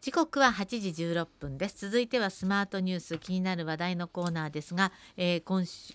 時刻は8時16分です。続いてはスマートニュース気になる話題のコーナーですが、えー、今週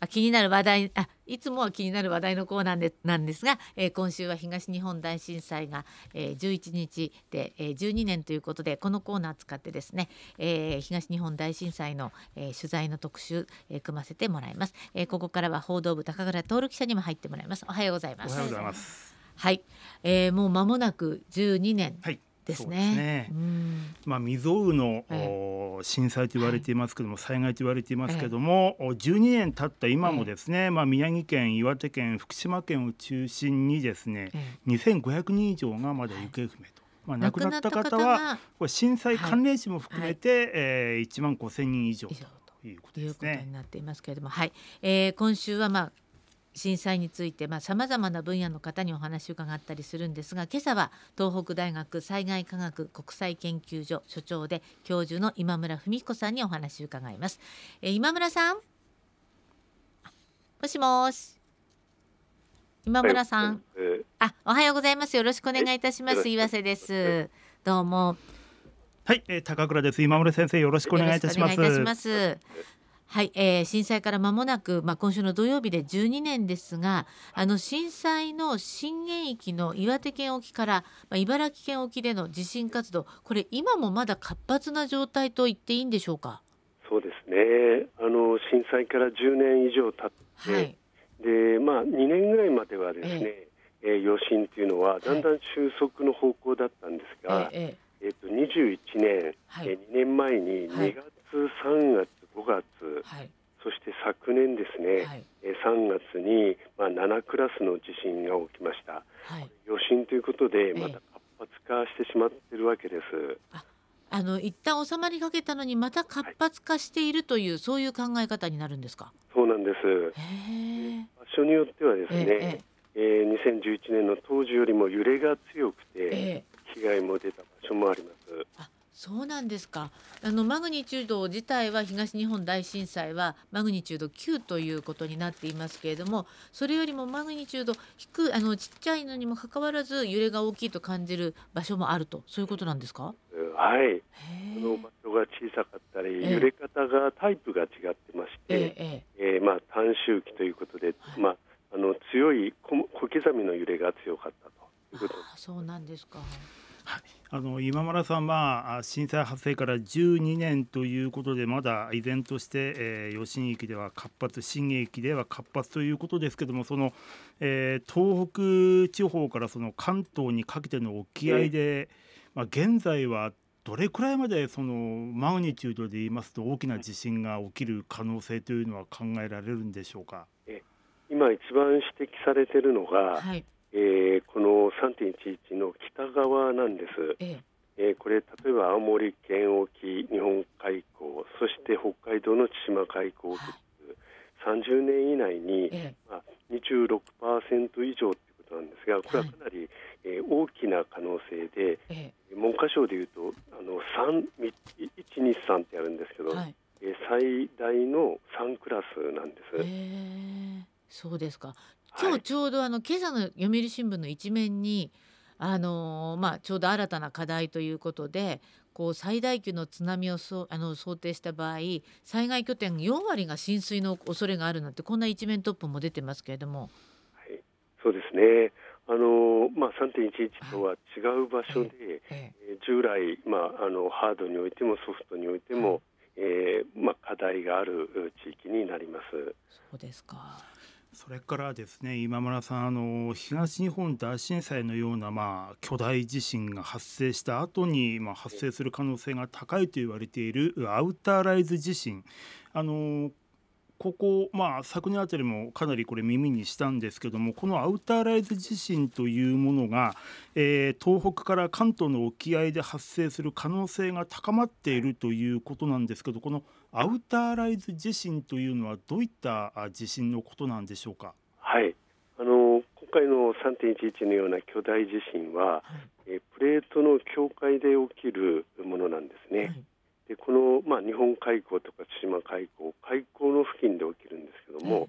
あ気になる話題あいつもは気になる話題のコーナーでなんですが、えー、今週は東日本大震災が、えー、11日で、えー、12年ということでこのコーナー使ってですね、えー、東日本大震災の、えー、取材の特集、えー、組ませてもらいます、えー、ここからは報道部高倉徹記者にも入ってもらいます。おはようございます。おはようございます。はい、えー、もう間もなく12年、はいですね。すね。まあ未曾有の、え震災と言われていますけども、はい、災害と言われていますけども、え12年経った今もですね、えまあ宮城県、岩手県、福島県を中心にですね、ええ、2500人以上がまだ行方不明と。まあ、亡くなった方はこれ震災関連死も含めて、はい、えー、1万5千人以上ということですね。いうことになっていますけれども、はい、えー、今週はまあ震災についてさまざ、まな分野の方にお話を伺ったりするんですが今朝は東北大学災害科学国際研究所所長で教授の今村文彦さんにお話を伺います。えー、今村さん？もしもし。今村さん、あおはようございます。よろしくお願いいたします、岩瀬です。どうも。はい、えー、高倉です。今村先生よろしくお願いいたしますはい、えー、震災から間もなく、まあ、今週の土曜日で12年ですがあの震災の震源域の岩手県沖から、まあ、茨城県沖での地震活動これ今もまだ活発な状態と言っていいんでしょうか？そうですね。あの震災から10年以上経って、はい、でまあ、2年ぐらいまではですね、ええ。ー、余震というのはだんだん収束の方向だったんですが、えええー、と21年、はい、えー、2年前に2月、3月5月、はい、そして昨年ですね、はい、3月に、まあ、7クラスの地震が起きました、はい、余震ということでまた活発化してしまっているわけです。あの一旦収まりかけたのにまた活発化しているという、はい、そういう考え方になるんですか？そうなんです。場所によってはですね、えー、えー、2011年の当時よりも揺れが強くて、被害も出た場所もあります。あそうなんですか。あのマグニチュード自体は東日本大震災はマグニチュード9ということになっていますけれどもそれよりもマグニチュード低あのちっちゃいのにもかかわらず揺れが大きいと感じる場所もあると。そういうことなんですか？はい。その場所が小さかったり、揺れ方がタイプが違ってまして、えええー、まあ、短周期ということで、はい、まあ、あの強い小刻みの揺れが強かったということそうなんですか。はい、あの今村さんは震災発生から12年ということでまだ依然として、えー、余震域では活発震源域では活発ということですけどもその、えー、東北地方からその関東にかけての沖合で、まあ、現在はどれくらいまでそのマグニチュードで言いますと大きな地震が起きる可能性というのは考えられるんでしょうか？今一番指摘されているのが、はいえー、この3.11の北側なんです。ええ。ー、これ例えば青森県沖日本海溝そして北海道の千島海溝付30年以内に、ええ。まあ、26%以上ということなんですがこれはかなり、はい、えー、大きな可能性で、ええ、文科省でいうとあの123ってあるんですけど、はい、えー、最大の3クラスなんです。えー、そうですか今日ちょうどあの今朝の読売新聞の一面にあのまあ、ちょうど新たな課題ということでこう最大級の津波をそあの想定した場合災害拠点4割が浸水の恐れがあるなんてこんな一面トップも出てますけれども。はい、そうですね。あのまあ、3.11とは違う場所で、ええ従来、まあ、あのハードにおいてもソフトにおいても、はい、えー、まあ、課題がある地域になります。そうですかそれからですね今村さんあの東日本大震災のような、まあ、巨大地震が発生した後に、まあ、発生する可能性が高いと言われているアウターライズ地震。あのここ、まあ、昨年あたりもかなりこれ耳にしたんですけどもこのアウターライズ地震というものが、えー、東北から関東の沖合で発生する可能性が高まっているということなんですけどこのアウターライズ地震というのはどういった地震のことなんでしょうか？はいあの今回の3.11のような巨大地震は、はい、えプレートの境界で起きるものなんですね。はいでこの、まあ、日本海溝とか対馬海溝海溝の付近で起きるんですけども、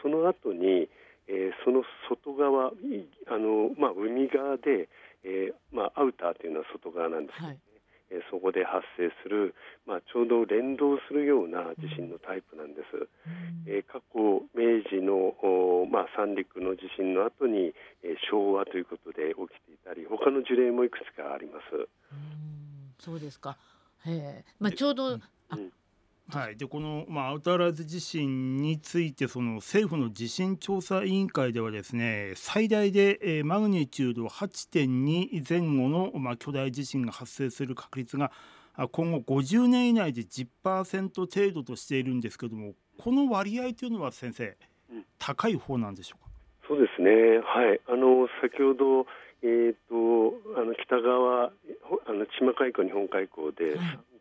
その後に、えー、その外側あの、まあ、海側で、えーまあ、アウターというのは外側なんですけど、ね、はい、えそこで発生する、まあ、ちょうど連動するような地震のタイプなんです。うん、え過去明治の、まあ、三陸の地震の後に、え昭和ということで起きていたり他の事例もいくつかあります。うん。そうですかへまあ、ちょうど、うん、はい、でこの、まあ、アウターライズ地震についてその政府の地震調査委員会ではですね最大で、えー、マグニチュード8.2前後の、まあ、巨大地震が発生する確率が今後50年以内で10%程度としているんですけどもこの割合というのは先生、うん、高い方なんでしょうか？そうですね、はい、あの先ほど、えーと、あの北側あの千島海溝、日本海溝で、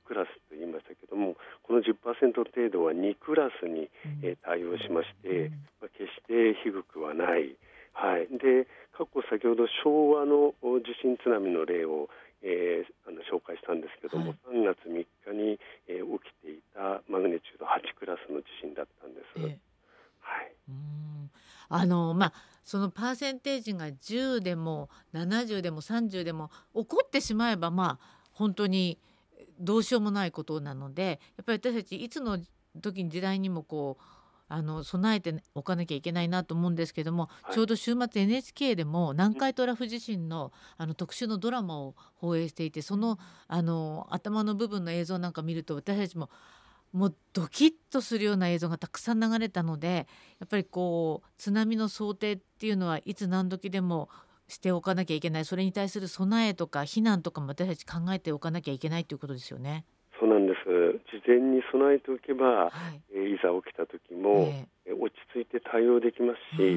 クラスと言いましたけどもこの10%程度は2クラスに、え対応しまして、まあ、決して低くはない、はい、で過去先ほど昭和の地震津波の例を、えー、あの紹介したんですけども、はい、3月3日に、えー、起きていたマグネチュード8クラスの地震だったんです。えー、はい、うん。あのまあそのパーセンテージが10でも70でも30でも起こってしまえばまあ本当にどうしようもないことなのでやっぱり私たちいつの時に時代にもこうあの備えておかなきゃいけないなと思うんですけども、はい、ちょうど週末 NHK でも南海トラフ地震のあの特集のドラマを放映していてそのあの頭の部分の映像なんか見ると私たちももうドキッとするような映像がたくさん流れたのでやっぱりこう津波の想定っていうのはいつ何時でもしておかなきゃいけない。それに対する備えとか避難とかも私たち考えておかなきゃいけないということですよね。そうなんです。事前に備えておけば、はい、いざ起きた時も、えー、落ち着いて対応できますし、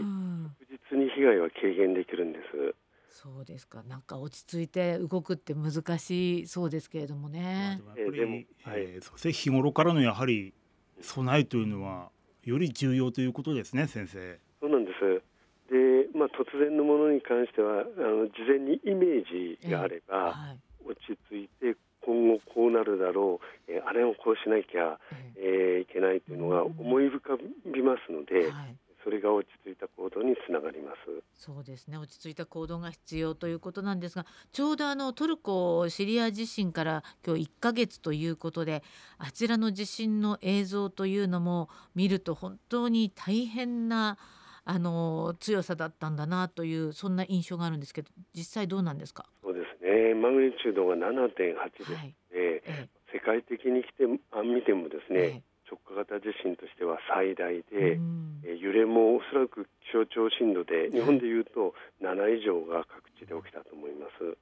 確実に被害は軽減できるんです。そうですか。なんか落ち着いて動くって難しそうですけれどもね。まあ、でもやっぱり、えー、はい、そして日頃からのやはり備えというのはより重要ということですね、先生。そうなんです。で、まあ、突然のものに関してはあの事前にイメージがあれば、はい、落ち着いて今後こうなるだろう、えー、あれをこうしなきゃ、えー、いけないというのが思い浮かびますので、はい、それが落ち着いた行動につながります。そうですね。落ち着いた行動が必要ということなんですがちょうどあのトルコシリア地震から今日1ヶ月ということであちらの地震の映像というのも見ると本当に大変なあの強さだったんだなというそんな印象があるんですけど実際どうなんですか？そうですね。マグニチュードが7.8ですので、はい。ええ、世界的に来てあ見てもですね、え、直下型地震としては最大で、え揺れもおそらく気象庁震度で日本でいうと7以上が各地で起きたと思います。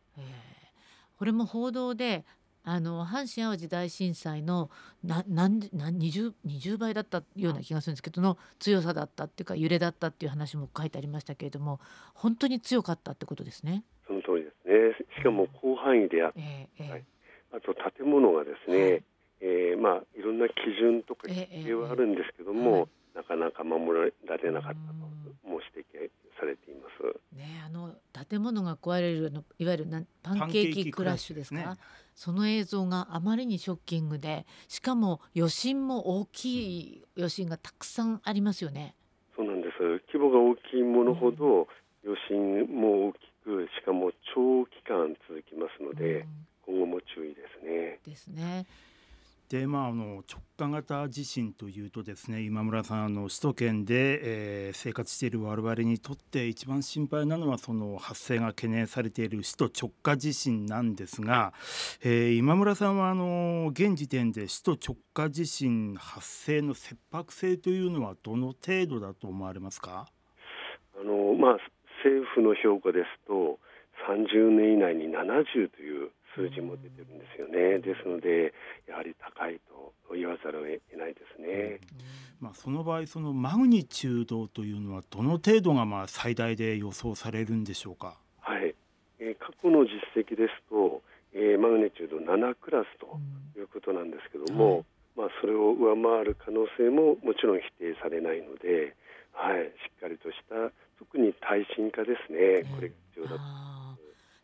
これも報道であの阪神・淡路大震災のな何何 20, 20倍だったような気がするんですけどの強さだったっていうか揺れだったっていう話も書いてありましたけれども本当に強かったってことですね。その通りですね。しかも広範囲であって、えーえー。はい、あと建物がですね、はい、えー、まあ、いろんな基準とか規定はあるんですけども、えーえーなかなか守られなかったとも指摘されています。ね、あの建物が壊れるのいわゆるなパンケーキクラッシュですか、ね、その映像があまりにショッキングでしかも余震も大きい余震がたくさんありますよね。そうなんです規模が大きいものほど余震も大きくしかも長期間続きますので、今後も注意ですね。ですね。でまあ、あの直下型地震というとですね今村さんあの首都圏で、えー、生活している我々にとって一番心配なのはその発生が懸念されている首都直下地震なんですが、えー、今村さんはあの現時点で首都直下地震発生の切迫性というのはどの程度だと思われますか？あの、まあ、政府の評価ですと30年以内に70という数字も出てるんですよね。ですのでやはり高いと言わざるを得ないですね。まあ、その場合そのマグニチュードというのはどの程度がまあ最大で予想されるんでしょうか？はい、えー、過去の実績ですと、えー、マグニチュード7クラスということなんですけども、はい、まあ、それを上回る可能性ももちろん否定されないので、はい、しっかりとした特に耐震化ですね、これが必要だと。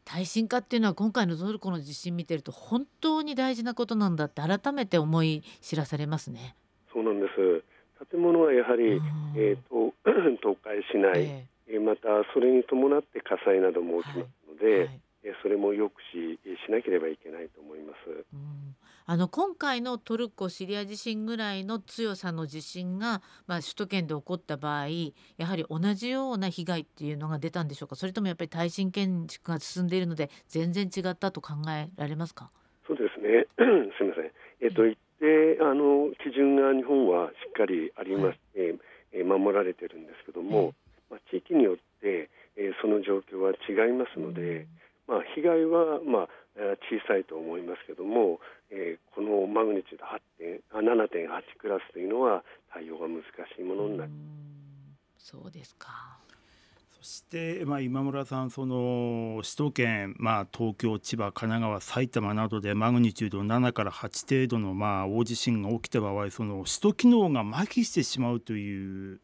耐震化っていうのは今回のトルコの地震見てると本当に大事なことなんだって改めて思い知らされますね。そうなんです。建物はやはり、えーと、倒壊しない、えー、またそれに伴って火災なども起きますので、はい。はい、それも抑止しなければいけないと思います。うんあの今回のトルコ・シリア地震ぐらいの強さの地震が、まあ、首都圏で起こった場合やはり同じような被害っていうのが出たんでしょうか？それともやっぱり耐震建築が進んでいるので全然違ったと考えられますか？そうですね。すみません、えっと、一定あの基準が日本はしっかりありまして、はい、守られてるんですけども、まあ、地域によって、えー、その状況は違いますので、まあ、被害は、まあ、小さいと思いますけども、えー、このマグニチュード7.8クラスというのは対応が難しいものになりそうですかそして、まあ、今村さんその首都圏、まあ、東京千葉神奈川埼玉などでマグニチュード7から8程度の、まあ、大地震が起きた場合その首都機能が麻痺してしまうという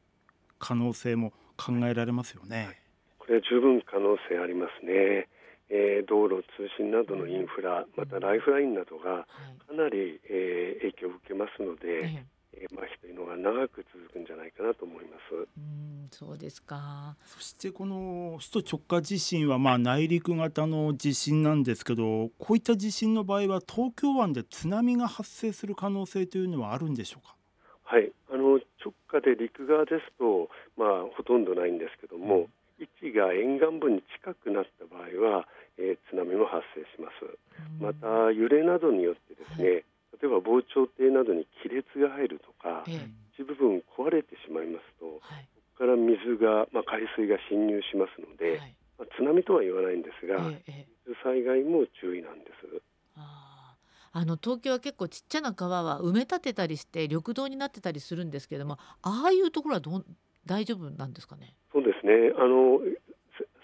可能性も考えられますよね。これは十分可能性ありますね。えー、道路、通信などのインフラ、またライフラインなどがかなり、えー、影響を受けますので、えー、麻痺というのが長く続くんじゃないかなと思います。うんそうですか。そしてこの首都直下地震はまあ内陸型の地震なんですけどこういった地震の場合は東京湾で津波が発生する可能性というのはあるんでしょうか？はい。あの直下で陸側ですと、まあ、ほとんどないんですけども、位置が沿岸部に近くなった場合は、えー、津波も発生します。また揺れなどによってですね、例えば防潮堤などに亀裂が入るとか、一部分壊れてしまいますと、はい、ここから水が、まあ、海水が侵入しますので、はい、まあ、津波とは言わないんですが、水災害も注意なんです。あの東京は結構ちっちゃな川は埋め立てたりして緑道になってたりするんですけどもああいうところはど大丈夫なんですかね？そうですねあの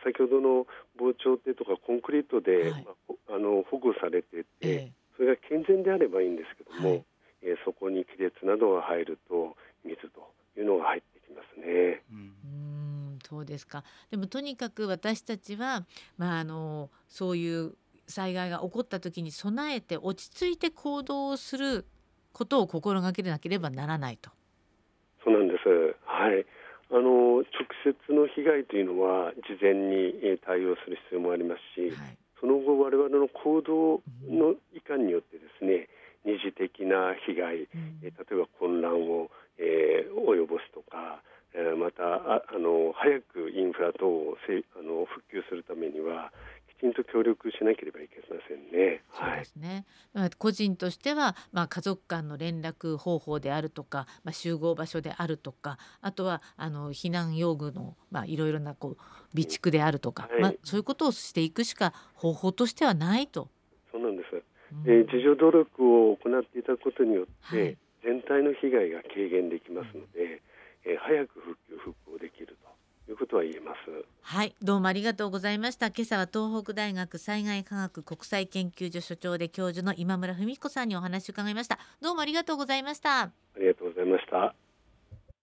先ほどの防潮堤とかコンクリートで、はい、あの保護されてて、えそれが健全であればいいんですけども、はい、えー、そこに亀裂などが入ると水というのが入ってきますね。うんそうですかでもとにかく私たちは、まあ、あのそういう災害が起こった時に備えて落ち着いて行動をすることを心がけなければならないと。そうなんです。はい。あの直接の被害というのは事前に対応する必要もありますし、はい、その後我々の行動のいかんによってですね二次的な被害、うん、例えば混乱を、えー、及ぼすとか、えー、またああの早くインフラ等をせあの復旧するためにはきちんと協力しなければいけませんね。そうですね。はい、個人としては、まあ、家族間の連絡方法であるとか、まあ、集合場所であるとか、あとはあの避難用具の、まあ、いろいろなこう備蓄であるとか、はい、まあ、そういうことをしていくしか方法としてはないと。そうなんです。うん、えー、自助努力を行っていただくことによって、はい、全体の被害が軽減できますので、えー、早く復旧復興できると。いうことは言えます。はい。どうもありがとうございました。今朝は東北大学災害科学国際研究所所長で教授の今村文彦さんにお話を伺いました。どうもありがとうございました。ありがとうございました